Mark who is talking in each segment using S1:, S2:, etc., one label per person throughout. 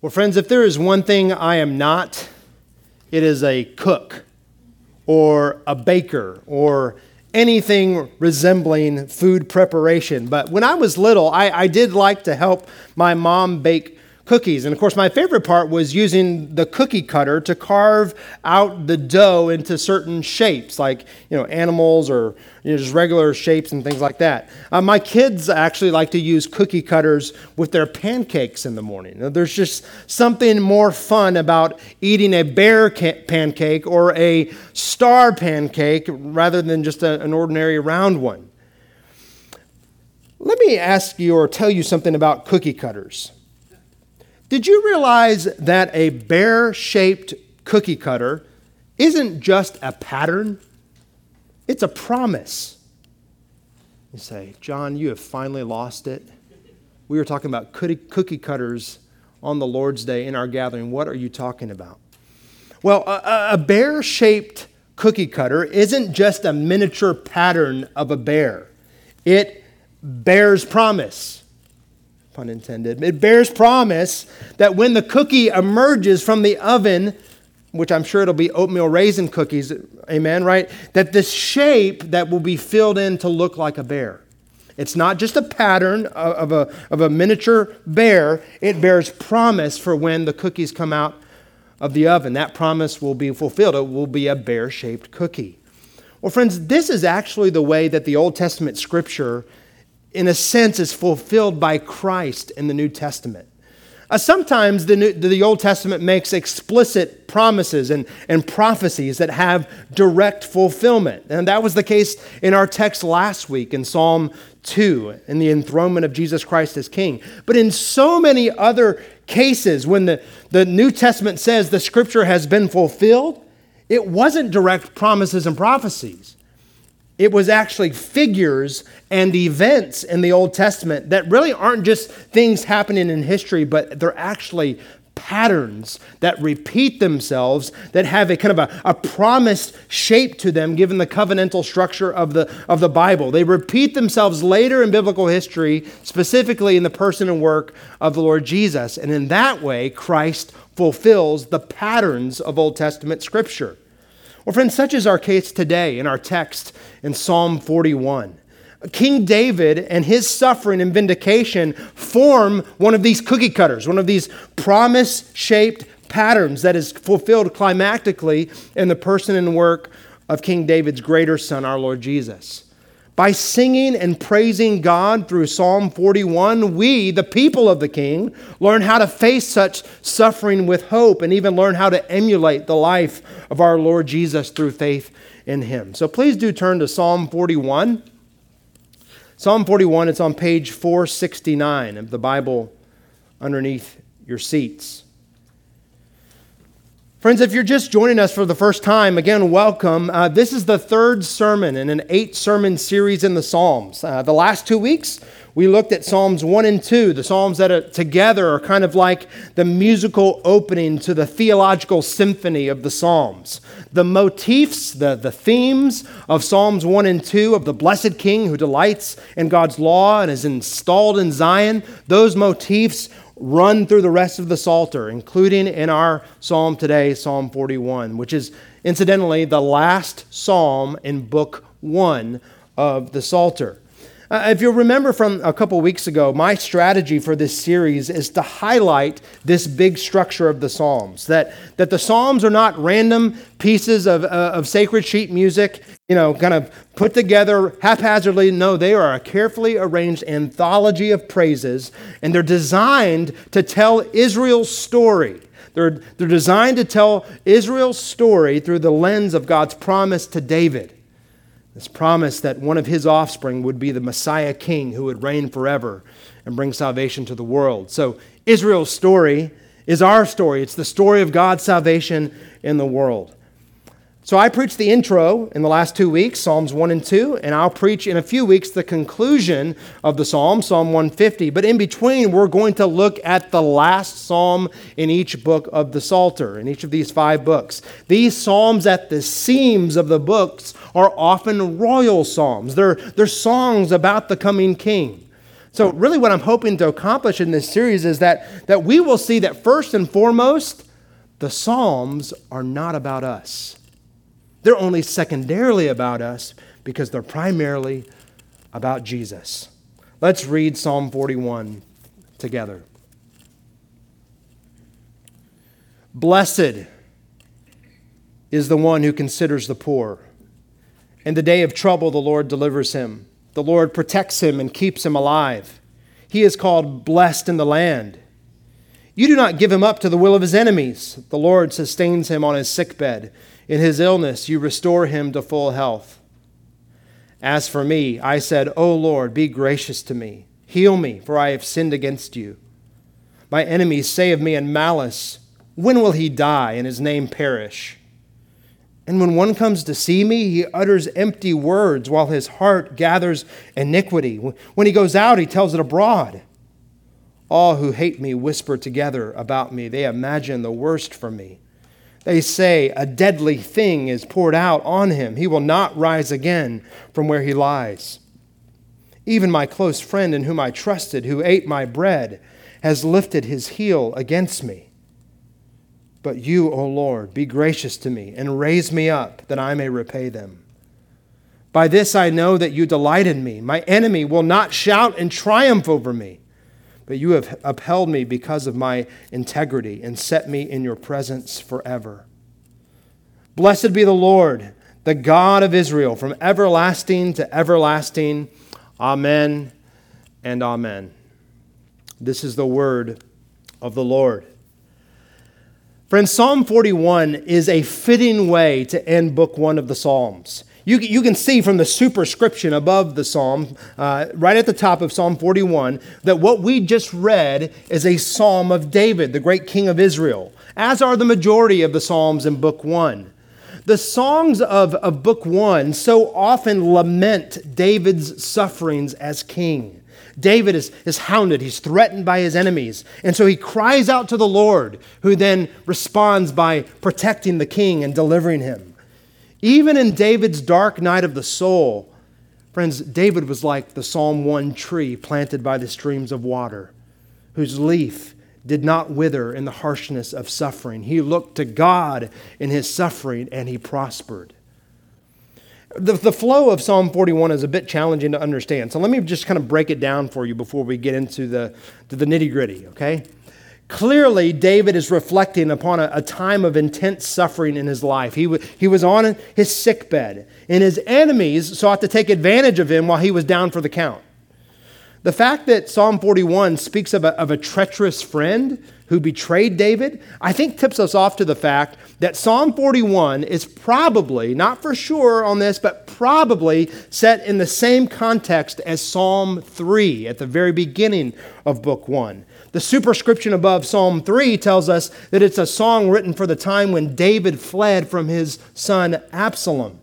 S1: Well, friends, if there is one thing I am not, it is a cook or a baker or anything resembling food preparation. But when I was little, I, I did like to help my mom bake cookies. And of course, my favorite part was using the cookie cutter to carve out the dough into certain shapes, like you know animals or you know, just regular shapes and things like that. Uh, my kids actually like to use cookie cutters with their pancakes in the morning. Now, there's just something more fun about eating a bear ca- pancake or a star pancake rather than just a, an ordinary round one. Let me ask you or tell you something about cookie cutters. Did you realize that a bear shaped cookie cutter isn't just a pattern? It's a promise. You say, Jon, you have finally lost it. We were talking about cookie cutters on the Lord's Day in our gathering. What are you talking about? Well, a, a bear shaped cookie cutter isn't just a miniature pattern of a bear, it bears promise pun intended. It bears promise that when the cookie emerges from the oven, which I'm sure it'll be oatmeal raisin cookies, amen, right? That the shape that will be filled in to look like a bear. It's not just a pattern of a, of a miniature bear, it bears promise for when the cookies come out of the oven. That promise will be fulfilled. It will be a bear shaped cookie. Well, friends, this is actually the way that the Old Testament scripture in a sense, is fulfilled by Christ in the New Testament. Uh, sometimes the, New, the Old Testament makes explicit promises and, and prophecies that have direct fulfillment. And that was the case in our text last week in Psalm 2, in the enthronement of Jesus Christ as King. But in so many other cases, when the, the New Testament says the scripture has been fulfilled, it wasn't direct promises and prophecies. It was actually figures and events in the Old Testament that really aren't just things happening in history, but they're actually patterns that repeat themselves, that have a kind of a, a promised shape to them given the covenantal structure of the, of the Bible. They repeat themselves later in biblical history, specifically in the person and work of the Lord Jesus. And in that way, Christ fulfills the patterns of Old Testament scripture. Well, friends, such is our case today in our text in Psalm 41. King David and his suffering and vindication form one of these cookie cutters, one of these promise shaped patterns that is fulfilled climactically in the person and work of King David's greater son, our Lord Jesus. By singing and praising God through Psalm 41, we, the people of the King, learn how to face such suffering with hope and even learn how to emulate the life of our Lord Jesus through faith in Him. So please do turn to Psalm 41. Psalm 41, it's on page 469 of the Bible underneath your seats. Friends, if you're just joining us for the first time, again, welcome. Uh, this is the third sermon in an eight sermon series in the Psalms. Uh, the last two weeks, we looked at Psalms 1 and 2, the Psalms that are together are kind of like the musical opening to the theological symphony of the Psalms. The motifs, the, the themes of Psalms 1 and 2 of the blessed King who delights in God's law and is installed in Zion, those motifs run through the rest of the Psalter, including in our psalm today, Psalm 41, which is incidentally the last psalm in book one of the Psalter. Uh, if you'll remember from a couple weeks ago, my strategy for this series is to highlight this big structure of the Psalms. That, that the Psalms are not random pieces of, uh, of sacred sheet music, you know, kind of put together haphazardly. No, they are a carefully arranged anthology of praises, and they're designed to tell Israel's story. They're, they're designed to tell Israel's story through the lens of God's promise to David. This promise that one of his offspring would be the Messiah king who would reign forever and bring salvation to the world. So, Israel's story is our story. It's the story of God's salvation in the world. So I preached the intro in the last two weeks, Psalms 1 and 2, and I'll preach in a few weeks the conclusion of the psalm, Psalm 150. But in between, we're going to look at the last psalm in each book of the Psalter, in each of these five books. These psalms at the seams of the books are often royal psalms, they're, they're songs about the coming king. So, really, what I'm hoping to accomplish in this series is that, that we will see that first and foremost, the Psalms are not about us. They're only secondarily about us because they're primarily about Jesus. Let's read Psalm 41 together. Blessed is the one who considers the poor. In the day of trouble, the Lord delivers him. The Lord protects him and keeps him alive. He is called blessed in the land. You do not give him up to the will of his enemies. The Lord sustains him on his sickbed. In his illness, you restore him to full health. As for me, I said, O Lord, be gracious to me. Heal me, for I have sinned against you. My enemies say of me in malice, When will he die and his name perish? And when one comes to see me, he utters empty words while his heart gathers iniquity. When he goes out, he tells it abroad. All who hate me whisper together about me. They imagine the worst for me. They say, A deadly thing is poured out on him. He will not rise again from where he lies. Even my close friend in whom I trusted, who ate my bread, has lifted his heel against me. But you, O Lord, be gracious to me and raise me up that I may repay them. By this I know that you delight in me. My enemy will not shout in triumph over me, but you have upheld me because of my integrity and set me in your presence forever. Blessed be the Lord, the God of Israel, from everlasting to everlasting. Amen and amen. This is the word of the Lord. Friends, Psalm 41 is a fitting way to end book one of the Psalms. You, you can see from the superscription above the psalm, uh, right at the top of Psalm 41, that what we just read is a psalm of David, the great king of Israel, as are the majority of the psalms in book one. The songs of, of book one so often lament David's sufferings as king. David is, is hounded, he's threatened by his enemies. And so he cries out to the Lord, who then responds by protecting the king and delivering him. Even in David's dark night of the soul, friends, David was like the Psalm 1 tree planted by the streams of water, whose leaf did not wither in the harshness of suffering. He looked to God in his suffering and he prospered. The, the flow of Psalm 41 is a bit challenging to understand. So let me just kind of break it down for you before we get into the, the nitty gritty, okay? Clearly, David is reflecting upon a, a, time of intense suffering in his life. He, w- he was on his sick bed, and his enemies sought to take advantage of him while he was down for the count. The fact that Psalm 41 speaks of a, of a treacherous friend who betrayed David, I think tips us off to the fact that Psalm 41 is probably, not for sure on this, but probably set in the same context as Psalm 3 at the very beginning of Book 1. The superscription above Psalm 3 tells us that it's a song written for the time when David fled from his son Absalom.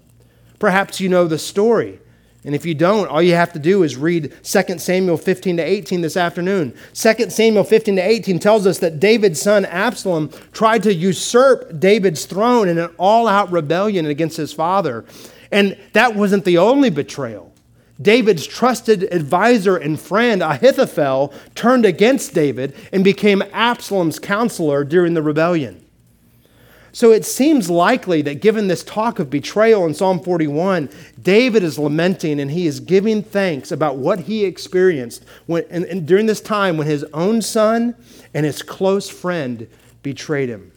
S1: Perhaps you know the story. And if you don't, all you have to do is read 2 Samuel 15 to 18 this afternoon. 2 Samuel 15 to 18 tells us that David's son Absalom tried to usurp David's throne in an all out rebellion against his father. And that wasn't the only betrayal. David's trusted advisor and friend Ahithophel turned against David and became Absalom's counselor during the rebellion. So it seems likely that given this talk of betrayal in Psalm 41, David is lamenting and he is giving thanks about what he experienced when, and, and during this time when his own son and his close friend betrayed him.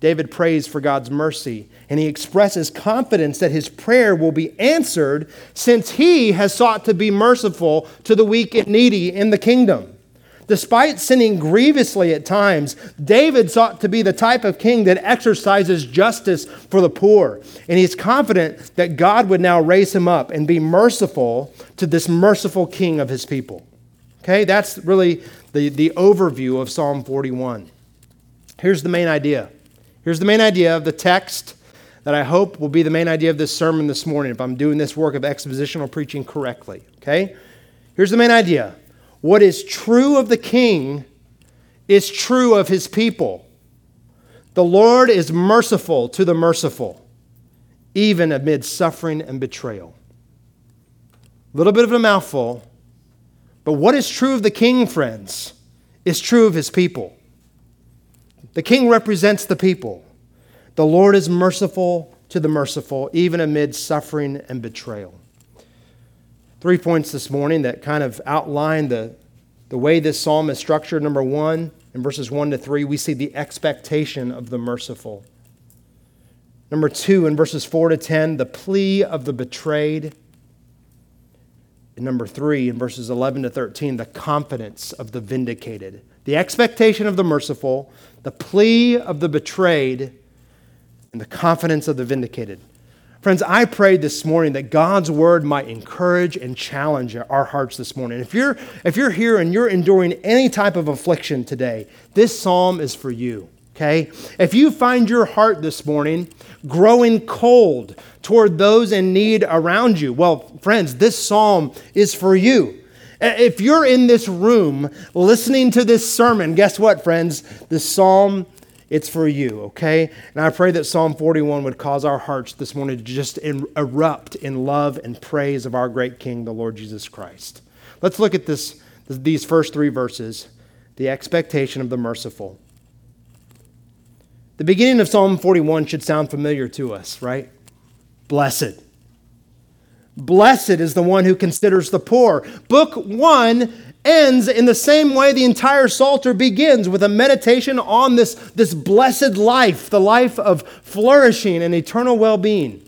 S1: David prays for God's mercy and he expresses confidence that his prayer will be answered since he has sought to be merciful to the weak and needy in the kingdom. Despite sinning grievously at times, David sought to be the type of king that exercises justice for the poor. And he's confident that God would now raise him up and be merciful to this merciful king of his people. Okay, that's really the, the overview of Psalm 41. Here's the main idea. Here's the main idea of the text that I hope will be the main idea of this sermon this morning if I'm doing this work of expositional preaching correctly. Okay? Here's the main idea what is true of the king is true of his people. The Lord is merciful to the merciful, even amid suffering and betrayal. A little bit of a mouthful, But what is true of the king, friends, is true of his people. The king represents the people. The Lord is merciful to the merciful, even amid suffering and betrayal. Three points this morning that kind of outline the, the way this psalm is structured. Number one, in verses 1 to 3, we see the expectation of the merciful. Number two, in verses 4 to 10, the plea of the betrayed. And number three, in verses 11 to 13, the confidence of the vindicated. The expectation of the merciful, the plea of the betrayed, and the confidence of the vindicated. Friends, I prayed this morning that God's word might encourage and challenge our hearts this morning. If you're, if you're here and you're enduring any type of affliction today, this psalm is for you. Okay? If you find your heart this morning growing cold toward those in need around you, well, friends, this psalm is for you. Uh, if you're in this room listening to this sermon, guess what, friends? This psalm it's for you, okay? And I pray that Psalm 41 would cause our hearts this morning to just erupt in love and praise of our great King, the Lord Jesus Christ. Let's look at this, these first three verses the expectation of the merciful. The beginning of Psalm 41 should sound familiar to us, right? Blessed. Blessed is the one who considers the poor. Book one ends in the same way the entire Psalter begins with a meditation on this, this blessed life, the life of flourishing and eternal well being.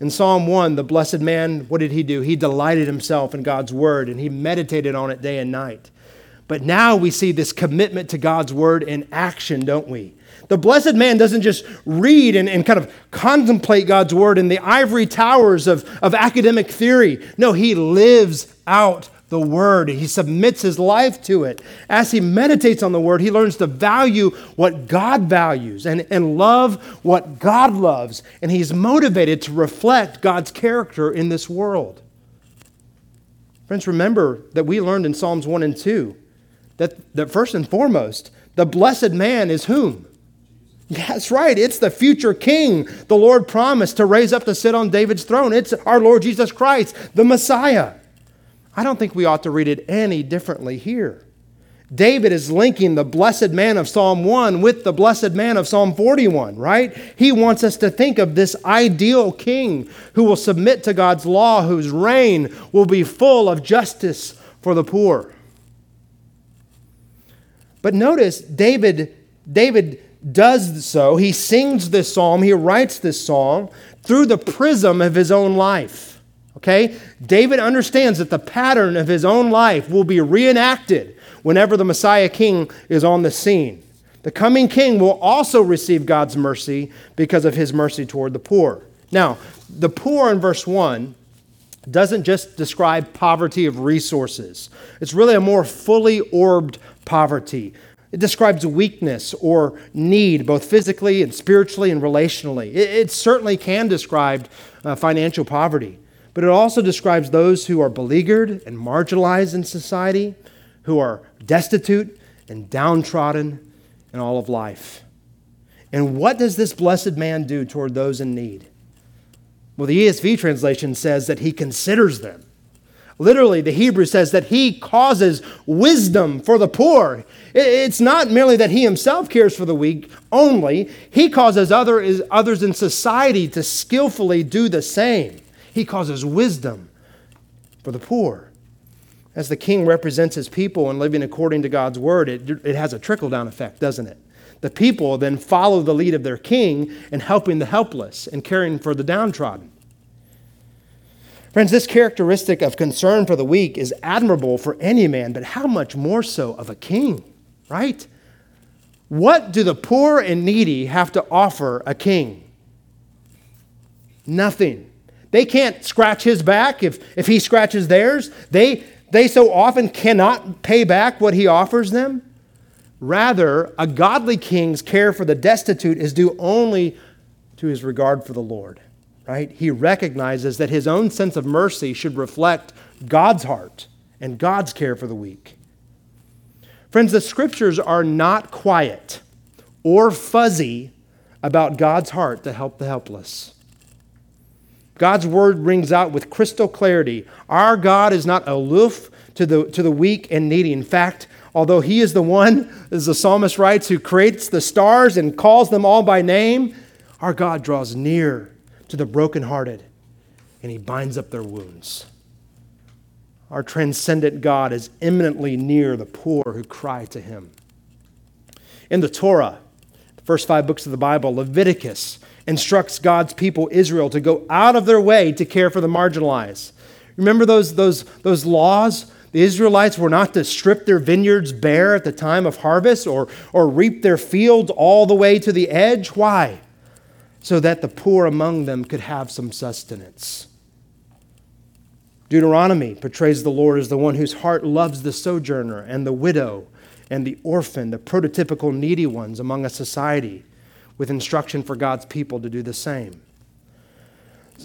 S1: In Psalm 1, the blessed man, what did he do? He delighted himself in God's word and he meditated on it day and night. But now we see this commitment to God's word in action, don't we? The blessed man doesn't just read and, and kind of contemplate God's word in the ivory towers of, of academic theory. No, he lives out the Word. He submits his life to it. As he meditates on the Word, he learns to value what God values and, and love what God loves. And he's motivated to reflect God's character in this world. Friends, remember that we learned in Psalms 1 and 2 that, that first and foremost, the blessed man is whom? That's right. It's the future king the Lord promised to raise up to sit on David's throne. It's our Lord Jesus Christ, the Messiah. I don't think we ought to read it any differently here. David is linking the blessed man of Psalm 1 with the blessed man of Psalm 41, right? He wants us to think of this ideal king who will submit to God's law, whose reign will be full of justice for the poor. But notice David David does so. He sings this psalm, he writes this song through the prism of his own life. Okay? David understands that the pattern of his own life will be reenacted whenever the Messiah king is on the scene. The coming king will also receive God's mercy because of his mercy toward the poor. Now, the poor in verse 1 doesn't just describe poverty of resources, it's really a more fully orbed poverty. It describes weakness or need, both physically and spiritually and relationally. It, it certainly can describe uh, financial poverty but it also describes those who are beleaguered and marginalized in society, who are destitute and downtrodden in all of life. And what does this blessed man do toward those in need? Well, the ESV translation says that he considers them. Literally, the Hebrew says that he causes wisdom for the poor. It's not merely that he himself cares for the weak only, he causes other, others in society to skillfully do the same. He causes wisdom for the poor. As the king represents his people and living according to God's word, it, it has a trickle down effect, doesn't it? The people then follow the lead of their king in helping the helpless and caring for the downtrodden. Friends, this characteristic of concern for the weak is admirable for any man, but how much more so of a king, right? What do the poor and needy have to offer a king? Nothing. They can't scratch his back if, if he scratches theirs. They, they so often cannot pay back what he offers them. Rather, a godly king's care for the destitute is due only to his regard for the Lord, right? He recognizes that his own sense of mercy should reflect God's heart and God's care for the weak. Friends, the scriptures are not quiet or fuzzy about God's heart to help the helpless. God's word rings out with crystal clarity. Our God is not aloof to the, to the weak and needy. In fact, although he is the one, as the psalmist writes, who creates the stars and calls them all by name, our God draws near to the brokenhearted and he binds up their wounds. Our transcendent God is immanently near the poor who cry to him. In the Torah, the first five books of the Bible, Leviticus instructs God's people, Israel, to go out of their way to care for the marginalized. Remember those, those, those laws? The Israelites were not to strip their vineyards bare at the time of harvest or, or reap their fields all the way to the edge. Why? So that the poor among them could have some sustenance. Deuteronomy portrays the Lord as the one whose heart loves the sojourner and the widow and the orphan, the prototypical needy ones among a society, with instruction for God's people to do the same.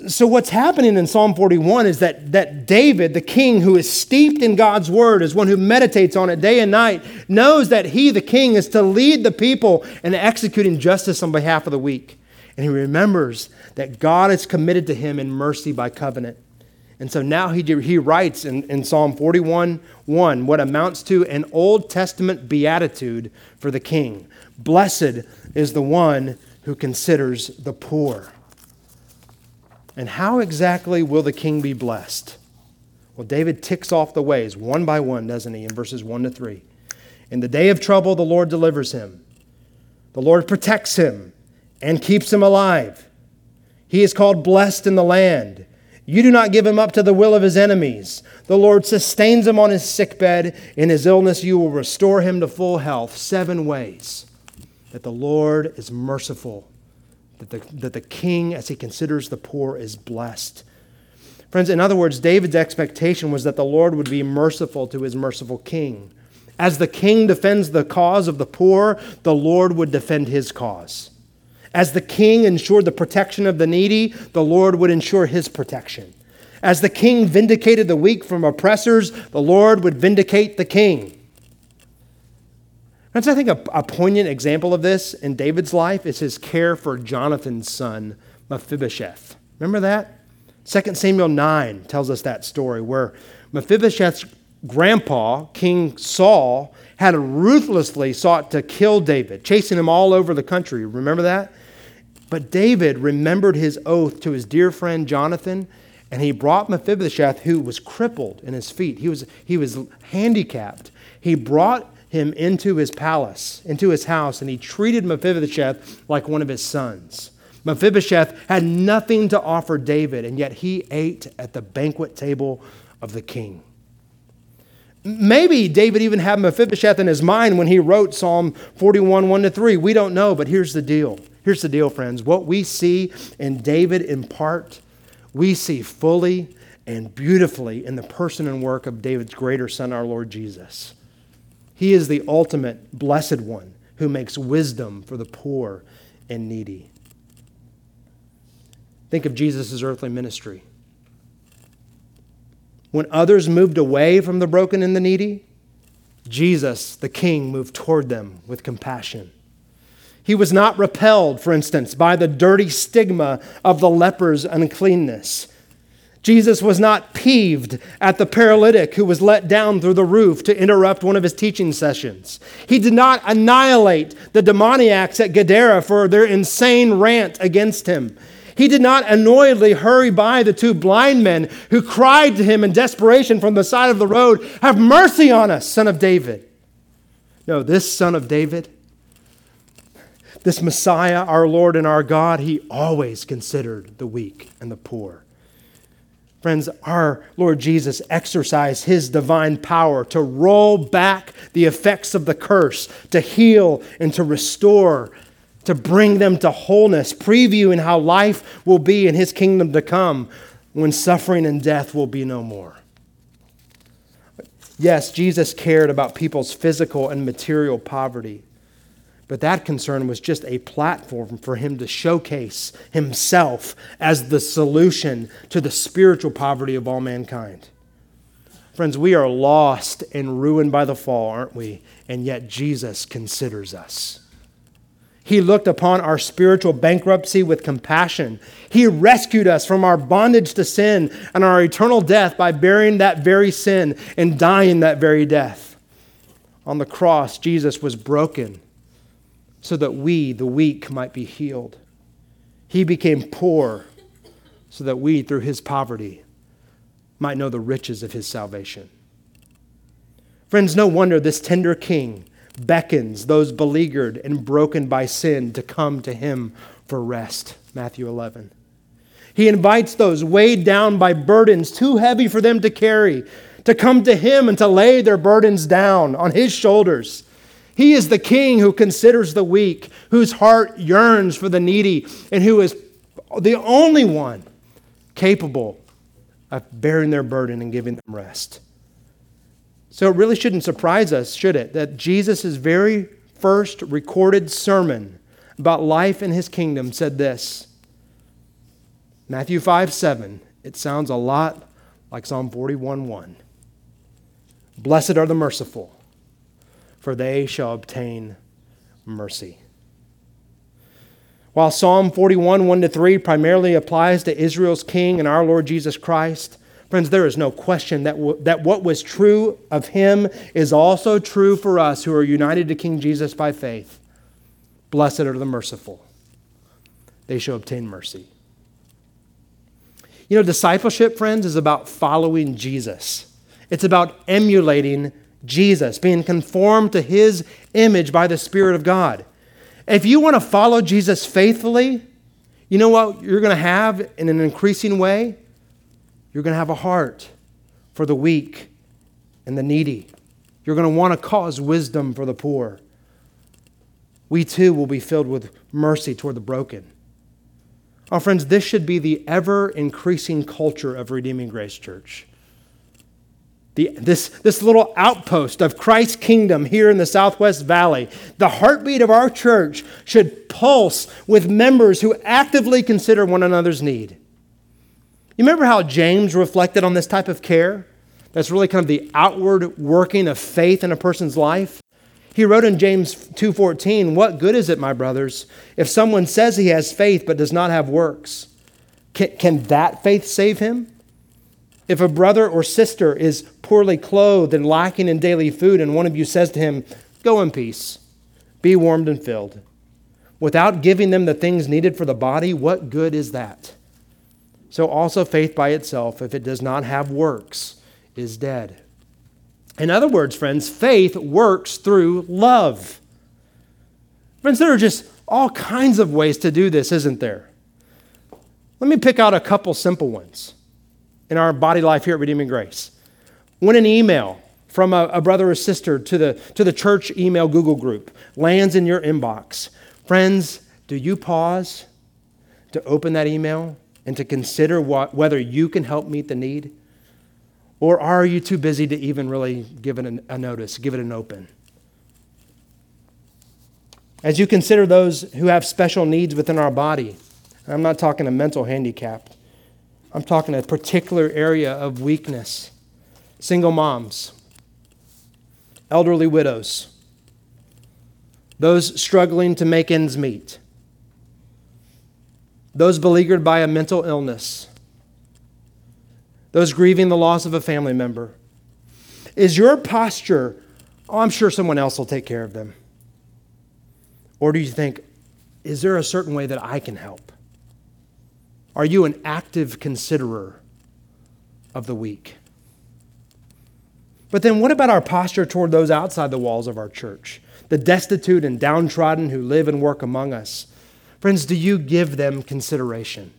S1: So, what's happening in Psalm 41 is that, that David, the king who is steeped in God's word, is one who meditates on it day and night, knows that he, the king, is to lead the people in executing justice on behalf of the weak. And he remembers that God is committed to him in mercy by covenant. And so now he, he writes in, in Psalm 41 1 what amounts to an Old Testament beatitude for the king Blessed is the one who considers the poor. And how exactly will the king be blessed? Well, David ticks off the ways one by one, doesn't he, in verses 1 to 3. In the day of trouble, the Lord delivers him. The Lord protects him and keeps him alive. He is called blessed in the land. You do not give him up to the will of his enemies. The Lord sustains him on his sickbed. In his illness, you will restore him to full health. Seven ways that the Lord is merciful, that the, that the king, as he considers the poor, is blessed. Friends, in other words, David's expectation was that the Lord would be merciful to his merciful king. As the king defends the cause of the poor, the Lord would defend his cause. As the king ensured the protection of the needy, the Lord would ensure his protection. As the king vindicated the weak from oppressors, the Lord would vindicate the king. Friends, I think a, a poignant example of this in David's life is his care for Jonathan's son, Mephibosheth. Remember that? 2 Samuel 9 tells us that story where Mephibosheth's grandpa, King Saul, had ruthlessly sought to kill David, chasing him all over the country. Remember that? But David remembered his oath to his dear friend Jonathan, and he brought Mephibosheth, who was crippled in his feet. He was, he was handicapped. He brought him into his palace, into his house, and he treated Mephibosheth like one of his sons. Mephibosheth had nothing to offer David, and yet he ate at the banquet table of the king. Maybe David even had Mephibosheth in his mind when he wrote Psalm 41, 1 to 3. We don't know, but here's the deal. Here's the deal, friends. What we see in David in part, we see fully and beautifully in the person and work of David's greater son, our Lord Jesus. He is the ultimate blessed one who makes wisdom for the poor and needy. Think of Jesus' earthly ministry. When others moved away from the broken and the needy, Jesus, the King, moved toward them with compassion. He was not repelled, for instance, by the dirty stigma of the leper's uncleanness. Jesus was not peeved at the paralytic who was let down through the roof to interrupt one of his teaching sessions. He did not annihilate the demoniacs at Gadara for their insane rant against him. He did not annoyedly hurry by the two blind men who cried to him in desperation from the side of the road, Have mercy on us, son of David. No, this son of David this Messiah, our Lord and our God, he always considered the weak and the poor. Friends, our Lord Jesus exercised his divine power to roll back the effects of the curse, to heal and to restore, to bring them to wholeness, previewing how life will be in his kingdom to come when suffering and death will be no more. Yes, Jesus cared about people's physical and material poverty. But that concern was just a platform for him to showcase himself as the solution to the spiritual poverty of all mankind. Friends, we are lost and ruined by the fall, aren't we? And yet Jesus considers us. He looked upon our spiritual bankruptcy with compassion. He rescued us from our bondage to sin and our eternal death by bearing that very sin and dying that very death. On the cross, Jesus was broken so that we, the weak, might be healed. He became poor so that we, through his poverty, might know the riches of his salvation. Friends, no wonder this tender king beckons those beleaguered and broken by sin to come to him for rest. Matthew 11. He invites those weighed down by burdens too heavy for them to carry to come to him and to lay their burdens down on his shoulders. He is the king who considers the weak, whose heart yearns for the needy, and who is the only one capable of bearing their burden and giving them rest. So it really shouldn't surprise us, should it, that Jesus' very first recorded sermon about life in his kingdom said this Matthew 5 7. It sounds a lot like Psalm 41 1. Blessed are the merciful, for they shall obtain mercy. While Psalm 41 1 to 3 primarily applies to Israel's king and our Lord Jesus Christ, Friends, there is no question that, w- that what was true of him is also true for us who are united to King Jesus by faith. Blessed are the merciful, they shall obtain mercy. You know, discipleship, friends, is about following Jesus, it's about emulating Jesus, being conformed to his image by the Spirit of God. If you want to follow Jesus faithfully, you know what you're going to have in an increasing way? You're going to have a heart for the weak and the needy. You're going to want to cause wisdom for the poor. We too will be filled with mercy toward the broken. Our friends, this should be the ever increasing culture of Redeeming Grace Church. The, this, this little outpost of Christ's kingdom here in the Southwest Valley, the heartbeat of our church should pulse with members who actively consider one another's need. You remember how James reflected on this type of care? That's really kind of the outward working of faith in a person's life. He wrote in James 2:14, "What good is it, my brothers, if someone says he has faith but does not have works? Can, can that faith save him? If a brother or sister is poorly clothed and lacking in daily food, and one of you says to him, Go in peace, be warmed and filled, without giving them the things needed for the body, what good is that? So also faith by itself, if it does not have works, is dead. In other words, friends, faith works through love. Friends, there are just all kinds of ways to do this, isn't there? Let me pick out a couple simple ones in our body life here at Redeeming Grace. When an email from a, a, brother or sister to the, to the church email Google group lands in your inbox, friends, do you pause to open that email and to consider what, whether you can help meet the need? Or are you too busy to even really give it a, a notice, give it an open? As you consider those who have special needs within our body, I'm not talking a mental handicap, I'm talking a particular area of weakness. Single moms, elderly widows, those struggling to make ends meet, those beleaguered by a mental illness, those grieving the loss of a family member? Is your posture, oh, I'm sure someone else will take care of them? Or do you think, is there a certain way that I can help? Are you an active considerer of the weak? But then, what about our posture toward those outside the walls of our church, the destitute and downtrodden who live and work among us? Friends, do you give them consideration?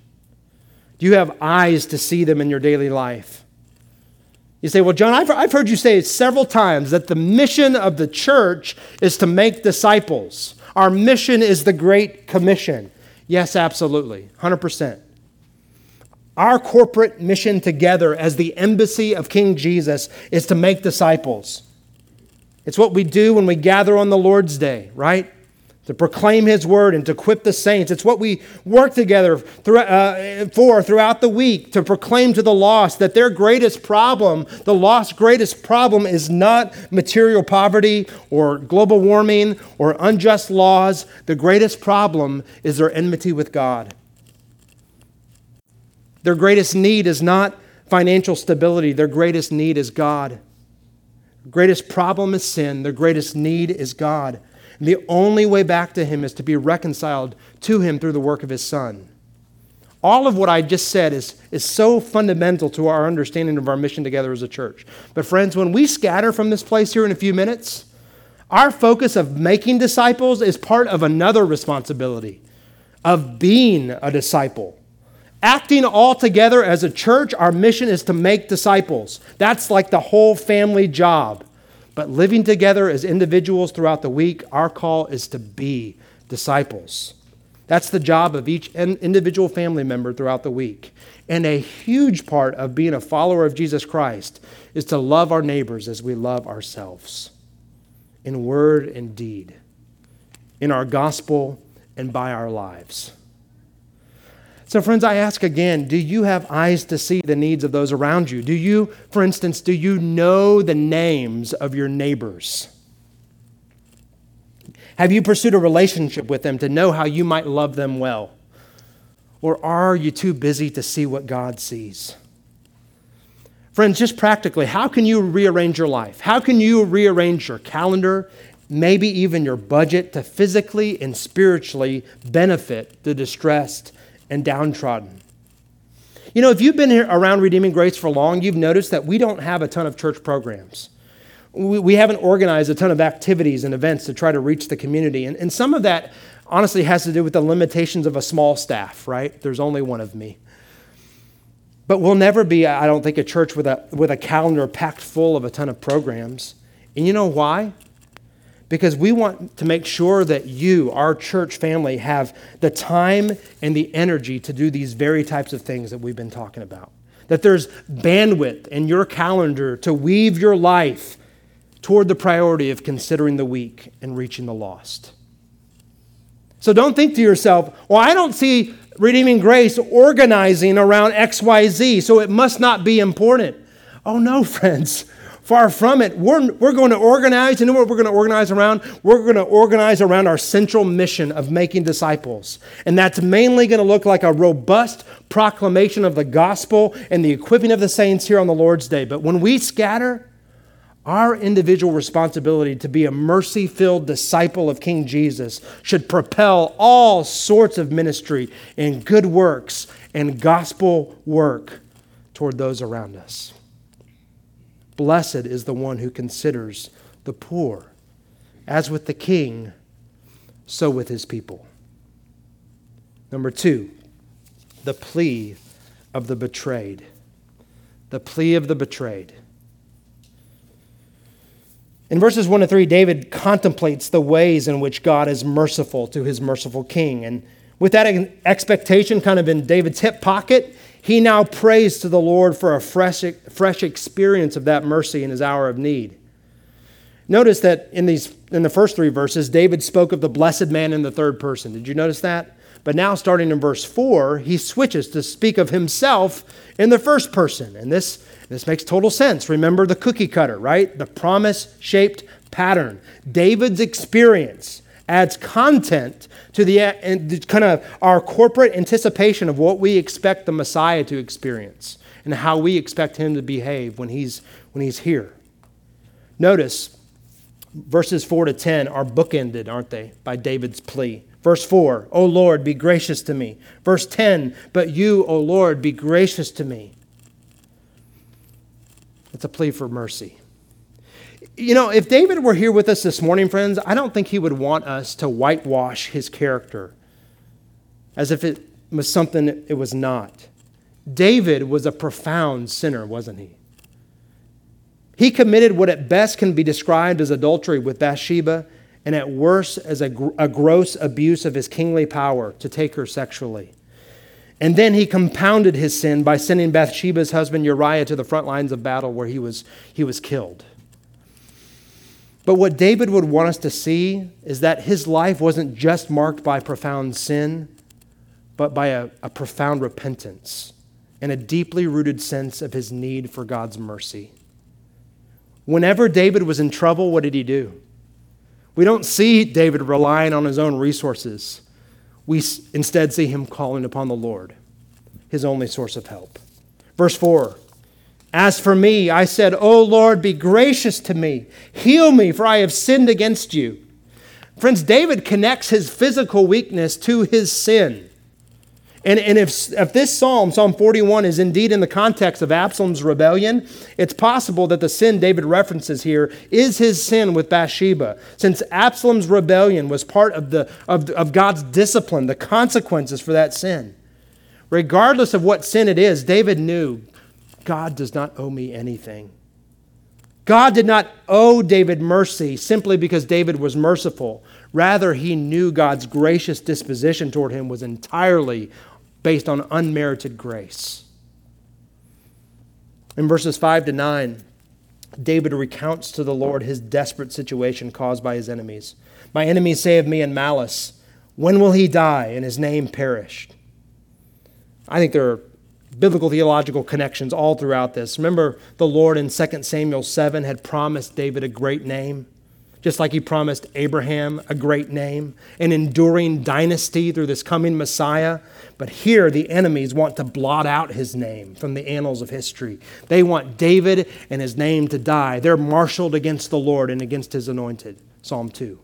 S1: Do you have eyes to see them in your daily life? You say, Well, Jon, I've, I've heard you say several times that the mission of the church is to make disciples. Our mission is the Great Commission. Yes, absolutely, 100%. Our corporate mission together as the embassy of King Jesus is to make disciples. It's what we do when we gather on the Lord's Day, right? to proclaim his word and to equip the saints. It's what we work together through, uh, for throughout the week to proclaim to the lost that their greatest problem, the lost greatest problem, is not material poverty or global warming or unjust laws. The greatest problem is their enmity with God. Their greatest need is not financial stability, their greatest need is God. greatest problem is sin, their greatest need is God. And the only way back to Him is to be reconciled to Him through the work of His Son. All of what I just said is, is so fundamental to our understanding of our mission together as a church. But, friends, when we scatter from this place here in a few minutes, our focus of making disciples is part of another responsibility of being a disciple. Acting all together as a church, our mission is to make disciples. That's like the whole family job. But living together as individuals throughout the week, our call is to be disciples. That's the job of each individual family member throughout the week. And a huge part of being a follower of Jesus Christ is to love our neighbors as we love ourselves in word and deed, in our gospel and by our lives. So, friends, I ask again do you have eyes to see the needs of those around you? Do you, for instance, do you know the names of your neighbors? Have you pursued a relationship with them to know how you might love them well? Or are you too busy to see what God sees? Friends, just practically, how can you rearrange your life? How can you rearrange your calendar, maybe even your budget, to physically and spiritually benefit the distressed and downtrodden. You know, if you've been around Redeeming Grace for long, you've noticed that we don't have a ton of church programs. We, we haven't organized a ton of activities and events to try to reach the community. And, and some of that honestly has to do with the limitations of a small staff, right? There's only one of me. But we'll never be, I don't think, a church with a, with a calendar packed full of a ton of programs. And you know why? Because we want to make sure that you, our church family, have the time and the energy to do these very types of things that we've been talking about. That there's bandwidth in your calendar to weave your life toward the priority of considering the weak and reaching the lost. So don't think to yourself, well, I don't see Redeeming Grace organizing around XYZ, so it must not be important. Oh, no, friends. Far from it. We're, we're going to organize. You know what we're going to organize around? We're going to organize around our central mission of making disciples. And that's mainly going to look like a robust proclamation of the gospel and the equipping of the saints here on the Lord's day. But when we scatter, our individual responsibility to be a mercy filled disciple of King Jesus should propel all sorts of ministry and good works and gospel work toward those around us. Blessed is the one who considers the poor. As with the king, so with his people. Number two, the plea of the betrayed. The plea of the betrayed. In verses 1 to 3, David contemplates the ways in which God is merciful to his merciful king. And with that expectation kind of in David's hip pocket, he now prays to the Lord for a fresh, fresh experience of that mercy in his hour of need. Notice that in, these, in the first three verses, David spoke of the blessed man in the third person. Did you notice that? But now, starting in verse 4, he switches to speak of himself in the first person. And this, this makes total sense. Remember the cookie cutter, right? The promise shaped pattern. David's experience adds content to the kind of our corporate anticipation of what we expect the Messiah to experience and how we expect him to behave when he's when he's here. Notice verses 4 to 10 are bookended, aren't they, by David's plea. Verse 4, O Lord, be gracious to me. Verse 10, but you, O Lord, be gracious to me. It's a plea for mercy. You know, if David were here with us this morning, friends, I don't think he would want us to whitewash his character as if it was something it was not. David was a profound sinner, wasn't he? He committed what at best can be described as adultery with Bathsheba, and at worst as a, gr- a gross abuse of his kingly power to take her sexually. And then he compounded his sin by sending Bathsheba's husband Uriah to the front lines of battle where he was, he was killed. But what David would want us to see is that his life wasn't just marked by profound sin, but by a, a profound repentance and a deeply rooted sense of his need for God's mercy. Whenever David was in trouble, what did he do? We don't see David relying on his own resources. We instead see him calling upon the Lord, his only source of help. Verse 4 As for me, I said, O Lord, be gracious to me, heal me, for I have sinned against you. Friends, David connects his physical weakness to his sin. And, and if, if this psalm, Psalm 41, is indeed in the context of Absalom's rebellion, it's possible that the sin David references here is his sin with Bathsheba. Since Absalom's rebellion was part of, the, of, of God's discipline, the consequences for that sin. Regardless of what sin it is, David knew God does not owe me anything. God did not owe David mercy simply because David was merciful. Rather, he knew God's gracious disposition toward him was entirely based on unmerited grace. In verses 5 to 9, David recounts to the Lord his desperate situation caused by his enemies. My enemies say of me in malice, When will he die and his name perish? I think there are biblical theological connections all throughout this. Remember, the Lord in 2 Samuel 7 had promised David a great name just like he promised Abraham a great name, an enduring dynasty through this coming Messiah. But here, the enemies want to blot out his name from the annals of history. They want David and his name to die. They're marshaled against the Lord and against his anointed. Psalm 2.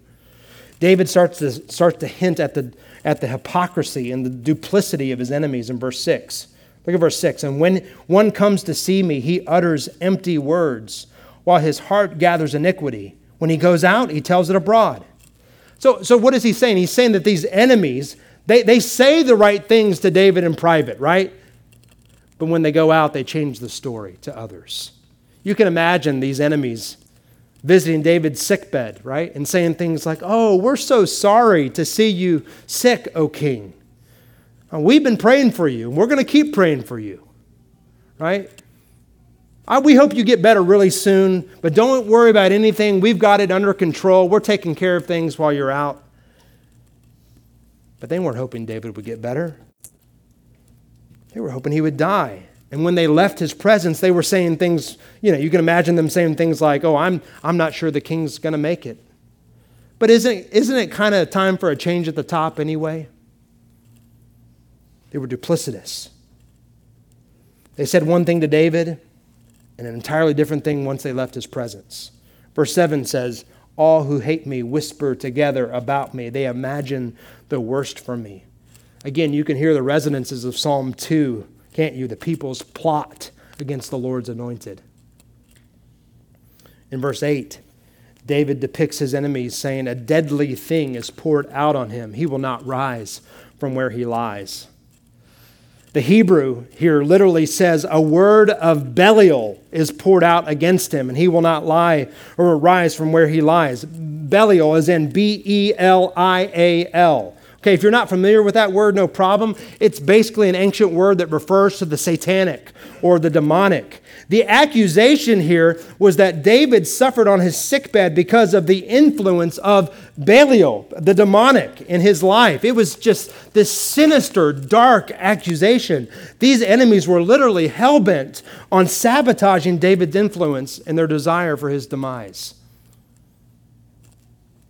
S1: David starts to, starts to hint at the, at the hypocrisy and the duplicity of his enemies in verse 6. Look at verse 6. And when one comes to see me, he utters empty words, while his heart gathers iniquity. When he goes out, he tells it abroad. So, so what is he saying? He's saying that these enemies, they, they say the right things to David in private, right? But when they go out, they change the story to others. You can imagine these enemies visiting David's sickbed, right? And saying things like, Oh, we're so sorry to see you sick, O king. We've been praying for you, and we're going to keep praying for you, right? I, we hope you get better really soon, but don't worry about anything. We've got it under control. We're taking care of things while you're out. But they weren't hoping David would get better. They were hoping he would die. And when they left his presence, they were saying things, you know, you can imagine them saying things like, oh, I'm, I'm not sure the king's going to make it. But isn't, isn't it kind of time for a change at the top anyway? They were duplicitous. They said one thing to David, and an entirely different thing once they left his presence. Verse 7 says, All who hate me whisper together about me. They imagine the worst for me. Again, you can hear the resonances of Psalm 2, can't you? The people's plot against the Lord's anointed. In verse 8, David depicts his enemies saying, A deadly thing is poured out on him. He will not rise from where he lies. The Hebrew here literally says, A word of Belial is poured out against him, and he will not lie or arise from where he lies. Belial is in B E L I A L. Okay, if you're not familiar with that word, no problem. It's basically an ancient word that refers to the satanic or the demonic. The accusation here was that David suffered on his sickbed because of the influence of Belial, the demonic, in his life. It was just this sinister, dark accusation. These enemies were literally hell bent on sabotaging David's influence and their desire for his demise.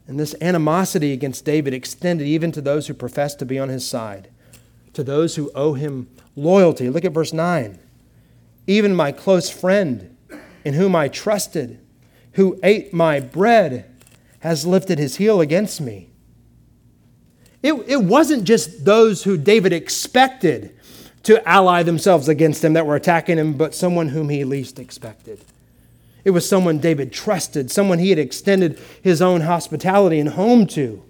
S1: And this animosity against David extended even to those who professed to be on his side, to those who owe him loyalty. Look at verse 9. Even my close friend, in whom I trusted, who ate my bread, has lifted his heel against me. It, it wasn't just those who David expected to ally themselves against him that were attacking him, but someone whom he least expected. It was someone David trusted, someone he had extended his own hospitality and home to,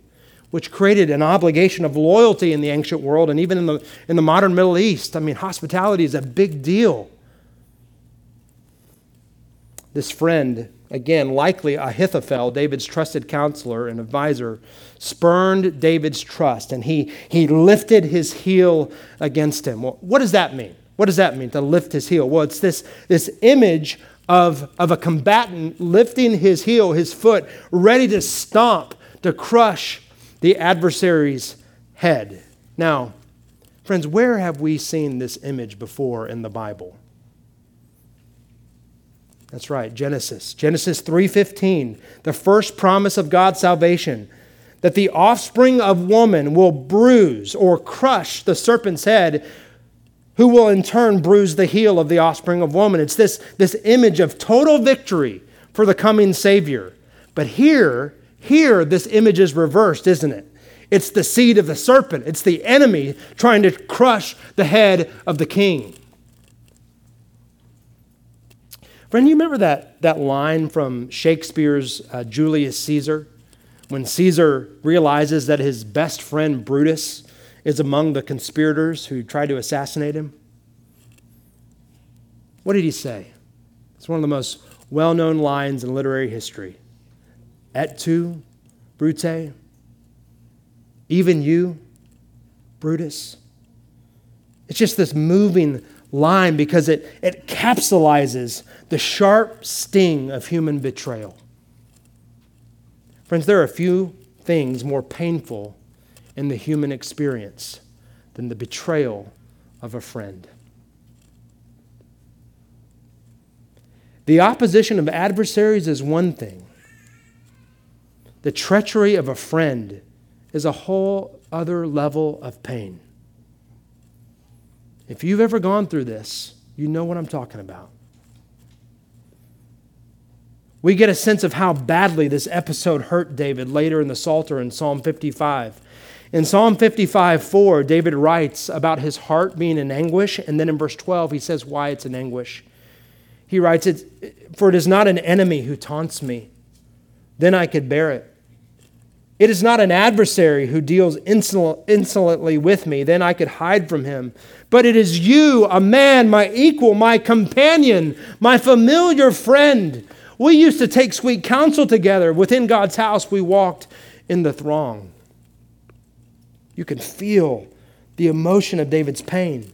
S1: which created an obligation of loyalty in the ancient world and even in the, in the modern Middle East. I mean, hospitality is a big deal. This friend, again, likely Ahithophel, David's trusted counselor and advisor, spurned David's trust and he, he lifted his heel against him. Well, what does that mean? What does that mean to lift his heel? Well, it's this, this image of, of a combatant lifting his heel, his foot, ready to stomp, to crush the adversary's head. Now, friends, where have we seen this image before in the Bible? That's right, Genesis. Genesis 3:15, the first promise of God's salvation, that the offspring of woman will bruise or crush the serpent's head, who will in turn bruise the heel of the offspring of woman. It's this, this image of total victory for the coming Savior. But here, here, this image is reversed, isn't it? It's the seed of the serpent. It's the enemy trying to crush the head of the king. Friend, you remember that, that line from Shakespeare's uh, Julius Caesar? When Caesar realizes that his best friend Brutus is among the conspirators who tried to assassinate him? What did he say? It's one of the most well known lines in literary history. Et tu, Brute? Even you, Brutus? It's just this moving line because it, it capsulizes the sharp sting of human betrayal. Friends, there are a few things more painful in the human experience than the betrayal of a friend. The opposition of adversaries is one thing. The treachery of a friend is a whole other level of pain. If you've ever gone through this, you know what I'm talking about. We get a sense of how badly this episode hurt David later in the Psalter in Psalm 55. In Psalm 55 4, David writes about his heart being in anguish, and then in verse 12, he says why it's in anguish. He writes, For it is not an enemy who taunts me, then I could bear it. It is not an adversary who deals insolently with me, then I could hide from him. But it is you, a man, my equal, my companion, my familiar friend. We used to take sweet counsel together. Within God's house, we walked in the throng. You can feel the emotion of David's pain.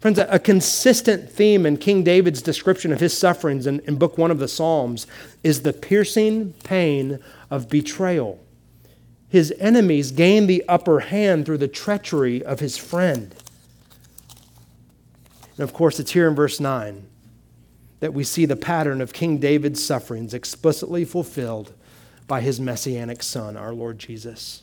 S1: Friends, a consistent theme in King David's description of his sufferings in, in Book One of the Psalms is the piercing pain of betrayal his enemies gain the upper hand through the treachery of his friend. And of course, it's here in verse 9 that we see the pattern of King David's sufferings explicitly fulfilled by his messianic son, our Lord Jesus.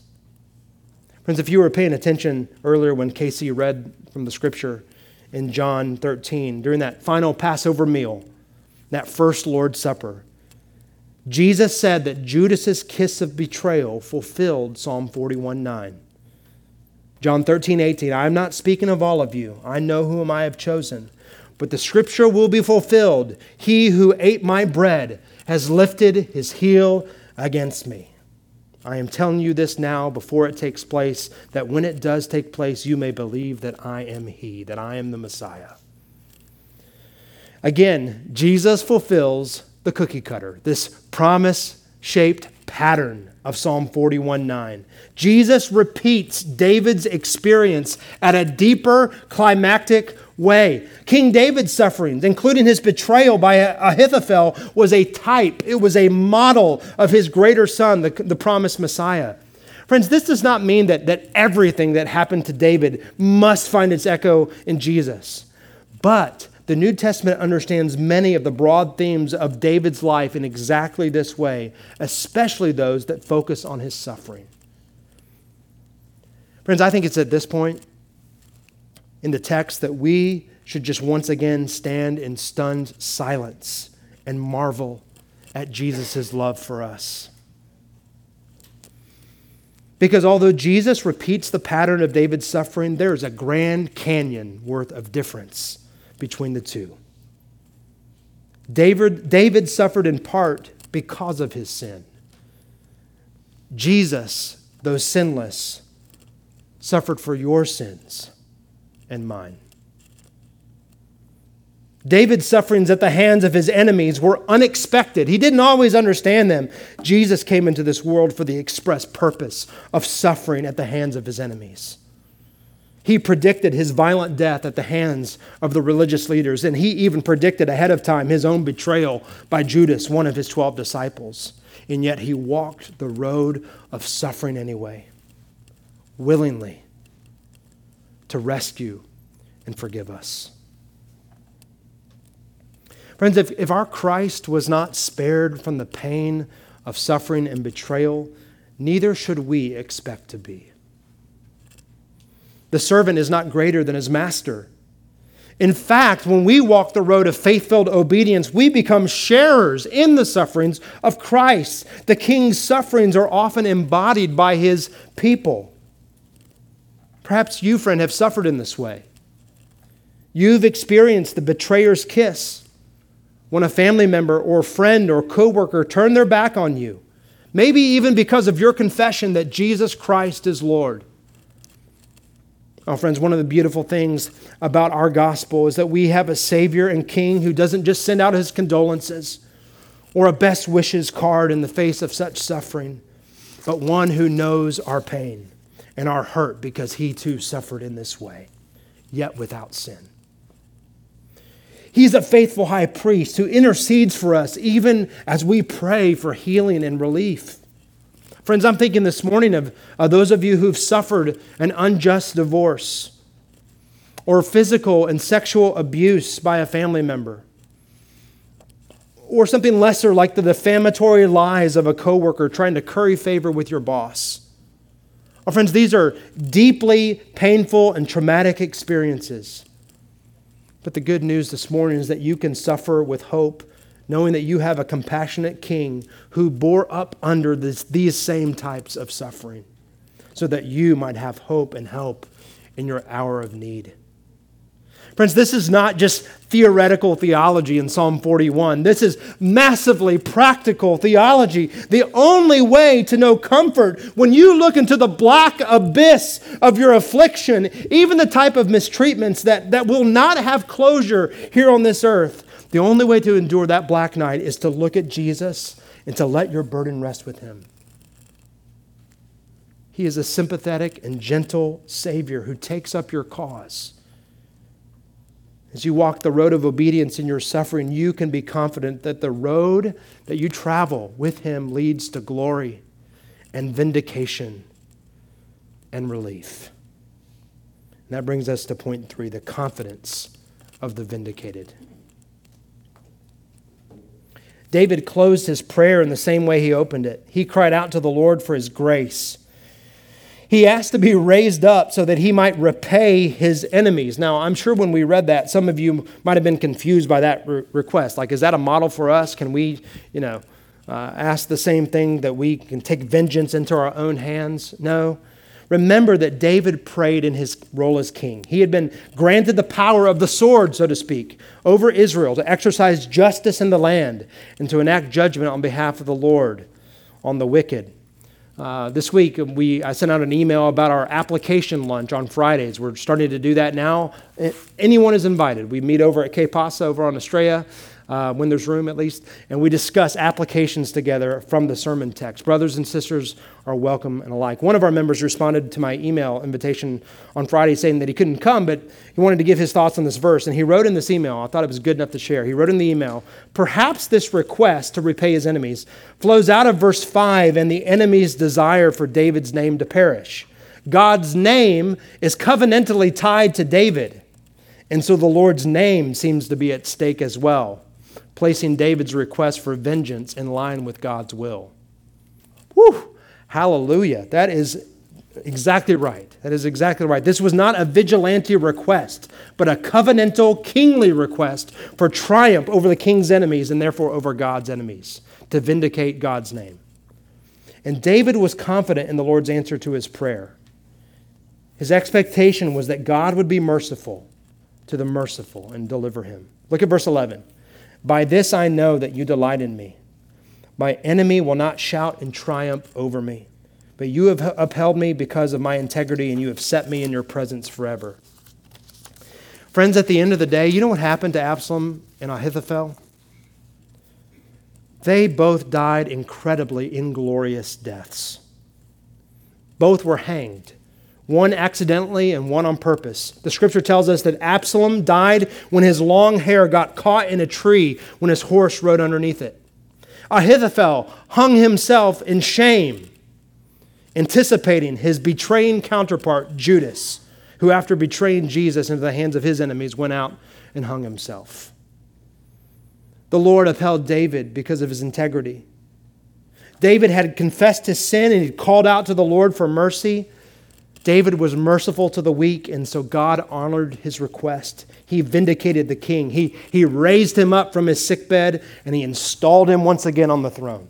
S1: Friends, if you were paying attention earlier when Casey read from the scripture in John 13, during that final Passover meal, that first Lord's Supper, Jesus said that Judas's kiss of betrayal fulfilled Psalm 41 9. John 13, 18, I am not speaking of all of you. I know whom I have chosen. But the scripture will be fulfilled. He who ate my bread has lifted his heel against me. I am telling you this now before it takes place, that when it does take place, you may believe that I am he, that I am the Messiah. Again, Jesus fulfills the cookie cutter, this promise shaped pattern of Psalm 41 9. Jesus repeats David's experience at a deeper, climactic way. King David's sufferings, including his betrayal by Ahithophel, was a type, it was a model of his greater son, the, the promised Messiah. Friends, this does not mean that, that everything that happened to David must find its echo in Jesus. But the New Testament understands many of the broad themes of David's life in exactly this way, especially those that focus on his suffering. Friends, I think it's at this point in the text that we should just once again stand in stunned silence and marvel at Jesus' love for us. Because although Jesus repeats the pattern of David's suffering, there is a grand canyon worth of difference between the two. David, David suffered in part because of his sin. Jesus, though sinless, suffered for your sins and mine. David's sufferings at the hands of his enemies were unexpected. He didn't always understand them. Jesus came into this world for the express purpose of suffering at the hands of his enemies. He predicted his violent death at the hands of the religious leaders, and he even predicted ahead of time his own betrayal by Judas, one of his 12 disciples. And yet he walked the road of suffering anyway, willingly to rescue and forgive us. Friends, if, if our Christ was not spared from the pain of suffering and betrayal, neither should we expect to be. The servant is not greater than his master. In fact, when we walk the road of faith filled obedience, we become sharers in the sufferings of Christ. The king's sufferings are often embodied by his people. Perhaps you, friend, have suffered in this way. You've experienced the betrayer's kiss when a family member or friend or coworker turn their back on you, maybe even because of your confession that Jesus Christ is Lord. Oh, friends, one of the beautiful things about our gospel is that we have a Savior and King who doesn't just send out his condolences or a best wishes card in the face of such suffering, but one who knows our pain and our hurt because he too suffered in this way, yet without sin. He's a faithful high priest who intercedes for us even as we pray for healing and relief. Friends, I'm thinking this morning of uh, those of you who've suffered an unjust divorce or physical and sexual abuse by a family member or something lesser like the defamatory lies of a coworker trying to curry favor with your boss. Well, friends, these are deeply painful and traumatic experiences. But the good news this morning is that you can suffer with hope knowing that you have a compassionate king who bore up under this, these same types of suffering so that you might have hope and help in your hour of need. Friends, this is not just theoretical theology in Psalm 41. This is massively practical theology. The only way to know comfort when you look into the black abyss of your affliction, even the type of mistreatments that, that will not have closure here on this earth, the only way to endure that black night is to look at Jesus and to let your burden rest with him. He is a sympathetic and gentle Savior who takes up your cause. As you walk the road of obedience in your suffering, you can be confident that the road that you travel with Him leads to glory and vindication and relief. And that brings us to point three the confidence of the vindicated. David closed his prayer in the same way he opened it. He cried out to the Lord for his grace. He asked to be raised up so that he might repay his enemies. Now, I'm sure when we read that, some of you might have been confused by that re- request. Like, is that a model for us? Can we, you know, uh, ask the same thing that we can take vengeance into our own hands? No. Remember that David prayed in his role as king. He had been granted the power of the sword, so to speak, over Israel to exercise justice in the land and to enact judgment on behalf of the Lord on the wicked. Uh, this week, we, I sent out an email about our application lunch on Fridays. We're starting to do that now. Anyone is invited. We meet over at K Pasa over on Estrella uh, when there's room at least, and we discuss applications together from the sermon text. Brothers and sisters are welcome and alike. One of our members responded to my email invitation on Friday saying that he couldn't come, but he wanted to give his thoughts on this verse. And he wrote in this email, I thought it was good enough to share. He wrote in the email, Perhaps this request to repay his enemies flows out of verse 5 and the enemy's desire for David's name to perish. God's name is covenantally tied to David. And so the Lord's name seems to be at stake as well placing David's request for vengeance in line with God's will. Whew! Hallelujah. That is exactly right. That is exactly right. This was not a vigilante request, but a covenantal, kingly request for triumph over the king's enemies and therefore over God's enemies, to vindicate God's name. And David was confident in the Lord's answer to his prayer. His expectation was that God would be merciful to the merciful and deliver him. Look at verse 11. By this I know that you delight in me. My enemy will not shout in triumph over me, but you have upheld me because of my integrity, and you have set me in your presence forever. Friends, at the end of the day, you know what happened to Absalom and Ahithophel? They both died incredibly inglorious deaths. Both were hanged one accidentally and one on purpose. The scripture tells us that Absalom died when his long hair got caught in a tree when his horse rode underneath it. Ahithophel hung himself in shame, anticipating his betraying counterpart, Judas, who, after betraying Jesus into the hands of his enemies, went out and hung himself. The Lord upheld David because of his integrity. David had confessed his sin and he called out to the Lord for mercy. David was merciful to the weak, and so God honored his request. He vindicated the king. He, he raised him up from his sickbed and he installed him once again on the throne.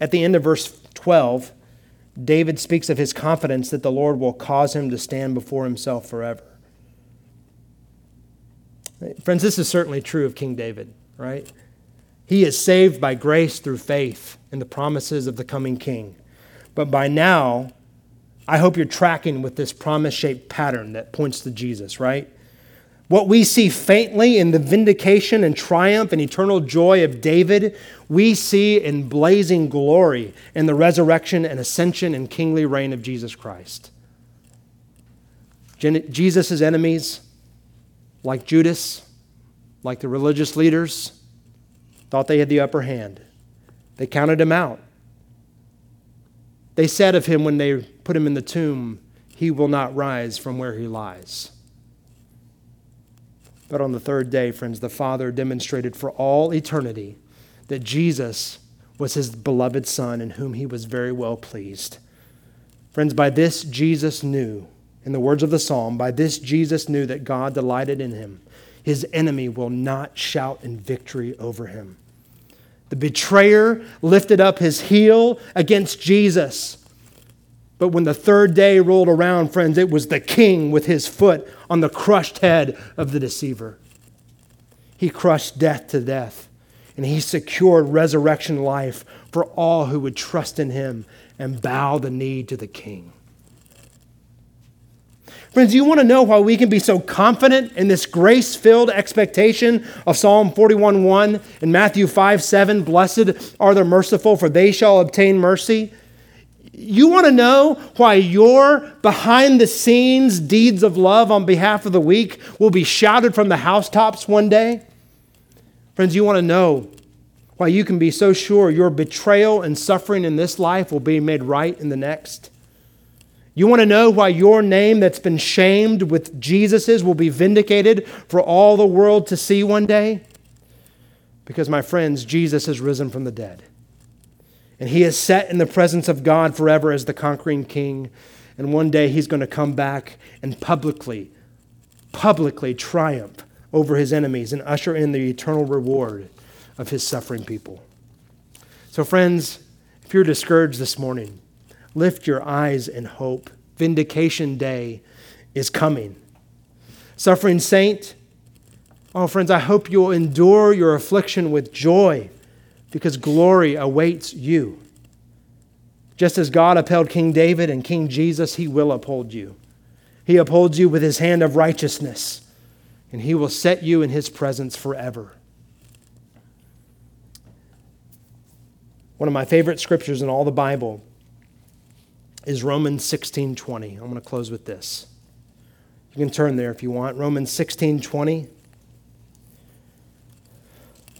S1: At the end of verse 12, David speaks of his confidence that the Lord will cause him to stand before himself forever. Friends, this is certainly true of King David, right? He is saved by grace through faith in the promises of the coming king. But by now, I hope you're tracking with this promise shaped pattern that points to Jesus, right? What we see faintly in the vindication and triumph and eternal joy of David, we see in blazing glory in the resurrection and ascension and kingly reign of Jesus Christ. Jesus' enemies, like Judas, like the religious leaders, thought they had the upper hand. They counted him out. They said of him when they put him in the tomb, He will not rise from where he lies. But on the third day, friends, the Father demonstrated for all eternity that Jesus was his beloved Son in whom he was very well pleased. Friends, by this Jesus knew, in the words of the psalm, by this Jesus knew that God delighted in him. His enemy will not shout in victory over him. The betrayer lifted up his heel against Jesus. But when the third day rolled around, friends, it was the king with his foot on the crushed head of the deceiver. He crushed death to death, and he secured resurrection life for all who would trust in him and bow the knee to the king. Friends, you want to know why we can be so confident in this grace filled expectation of Psalm 41 1 and Matthew 5 7? Blessed are the merciful, for they shall obtain mercy. You want to know why your behind the scenes deeds of love on behalf of the weak will be shouted from the housetops one day? Friends, you want to know why you can be so sure your betrayal and suffering in this life will be made right in the next? You want to know why your name that's been shamed with Jesus's will be vindicated for all the world to see one day? Because, my friends, Jesus has risen from the dead. And he is set in the presence of God forever as the conquering king. And one day he's going to come back and publicly, publicly triumph over his enemies and usher in the eternal reward of his suffering people. So, friends, if you're discouraged this morning, Lift your eyes in hope. Vindication day is coming. Suffering saint, oh, friends, I hope you'll endure your affliction with joy because glory awaits you. Just as God upheld King David and King Jesus, he will uphold you. He upholds you with his hand of righteousness, and he will set you in his presence forever. One of my favorite scriptures in all the Bible is Romans 16:20. I'm going to close with this. You can turn there if you want. Romans 16:20.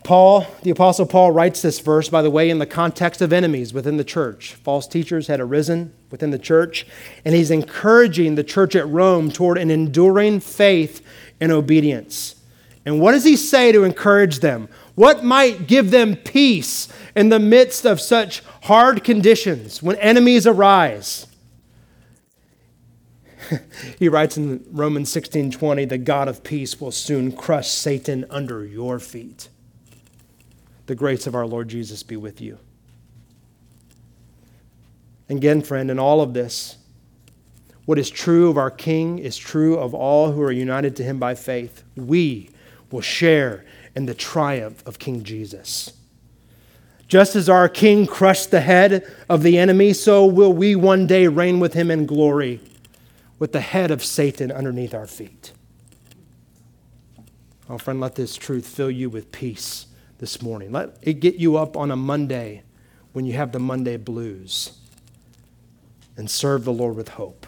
S1: Paul, the apostle Paul writes this verse by the way in the context of enemies within the church. False teachers had arisen within the church, and he's encouraging the church at Rome toward an enduring faith and obedience. And what does he say to encourage them? What might give them peace in the midst of such hard conditions, when enemies arise. he writes in Romans 16:20, "The God of peace will soon crush Satan under your feet." The grace of our Lord Jesus be with you. Again, friend, in all of this, what is true of our King is true of all who are united to him by faith. We will share in the triumph of King Jesus. Just as our King crushed the head of the enemy, so will we one day reign with him in glory, with the head of Satan underneath our feet. Oh, friend, let this truth fill you with peace this morning. Let it get you up on a Monday when you have the Monday blues. and serve the Lord with hope.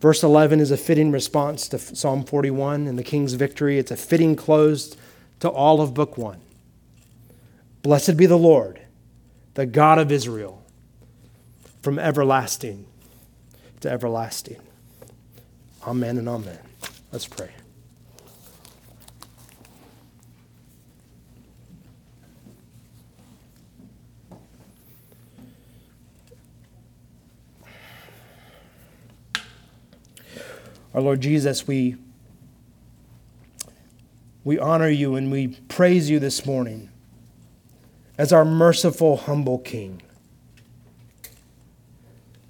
S1: Verse 11 is a fitting response to Psalm 41 and the king's victory. It's a fitting close to all of Book 1. Blessed be the Lord, the God of Israel, from everlasting to everlasting. Amen and amen. Let's pray. Our Lord Jesus, we, we honor you and we praise you this morning as our merciful, humble King.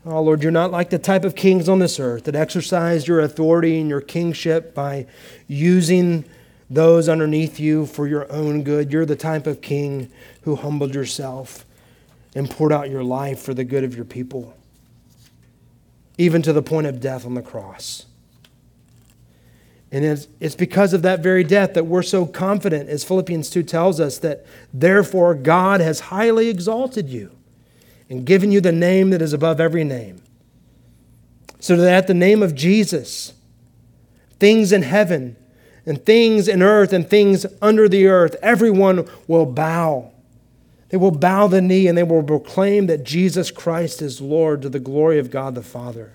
S1: Oh, Lord, you're not like the type of kings on this earth that exercise your authority and your kingship by using those underneath you for your own good. You're the type of king who humbled yourself and poured out your life for the good of your people, even to the point of death on the cross. And it's, it's because of that very death that we're so confident, as Philippians 2 tells us, that therefore God has highly exalted you and given you the name that is above every name. So that at the name of Jesus, things in heaven and things in earth and things under the earth, everyone will bow. They will bow the knee and they will proclaim that Jesus Christ is Lord to the glory of God the Father.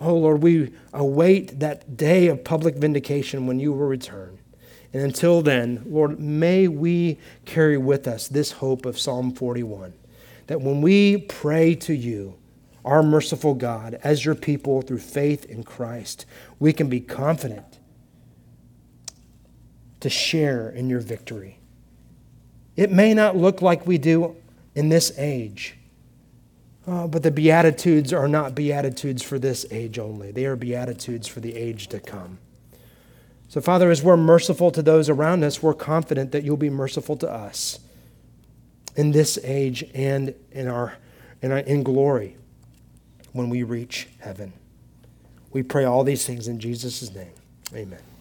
S1: Oh, Lord, we await that day of public vindication when you will return. And until then, Lord, may we carry with us this hope of Psalm 41 that when we pray to you, our merciful God, as your people through faith in Christ, we can be confident to share in your victory. It may not look like we do in this age. Uh, but the Beatitudes are not Beatitudes for this age only. They are Beatitudes for the age to come. So, Father, as we're merciful to those around us, we're confident that you'll be merciful to us in this age and in, our, in, our, in glory when we reach heaven. We pray all these things in Jesus' name. Amen.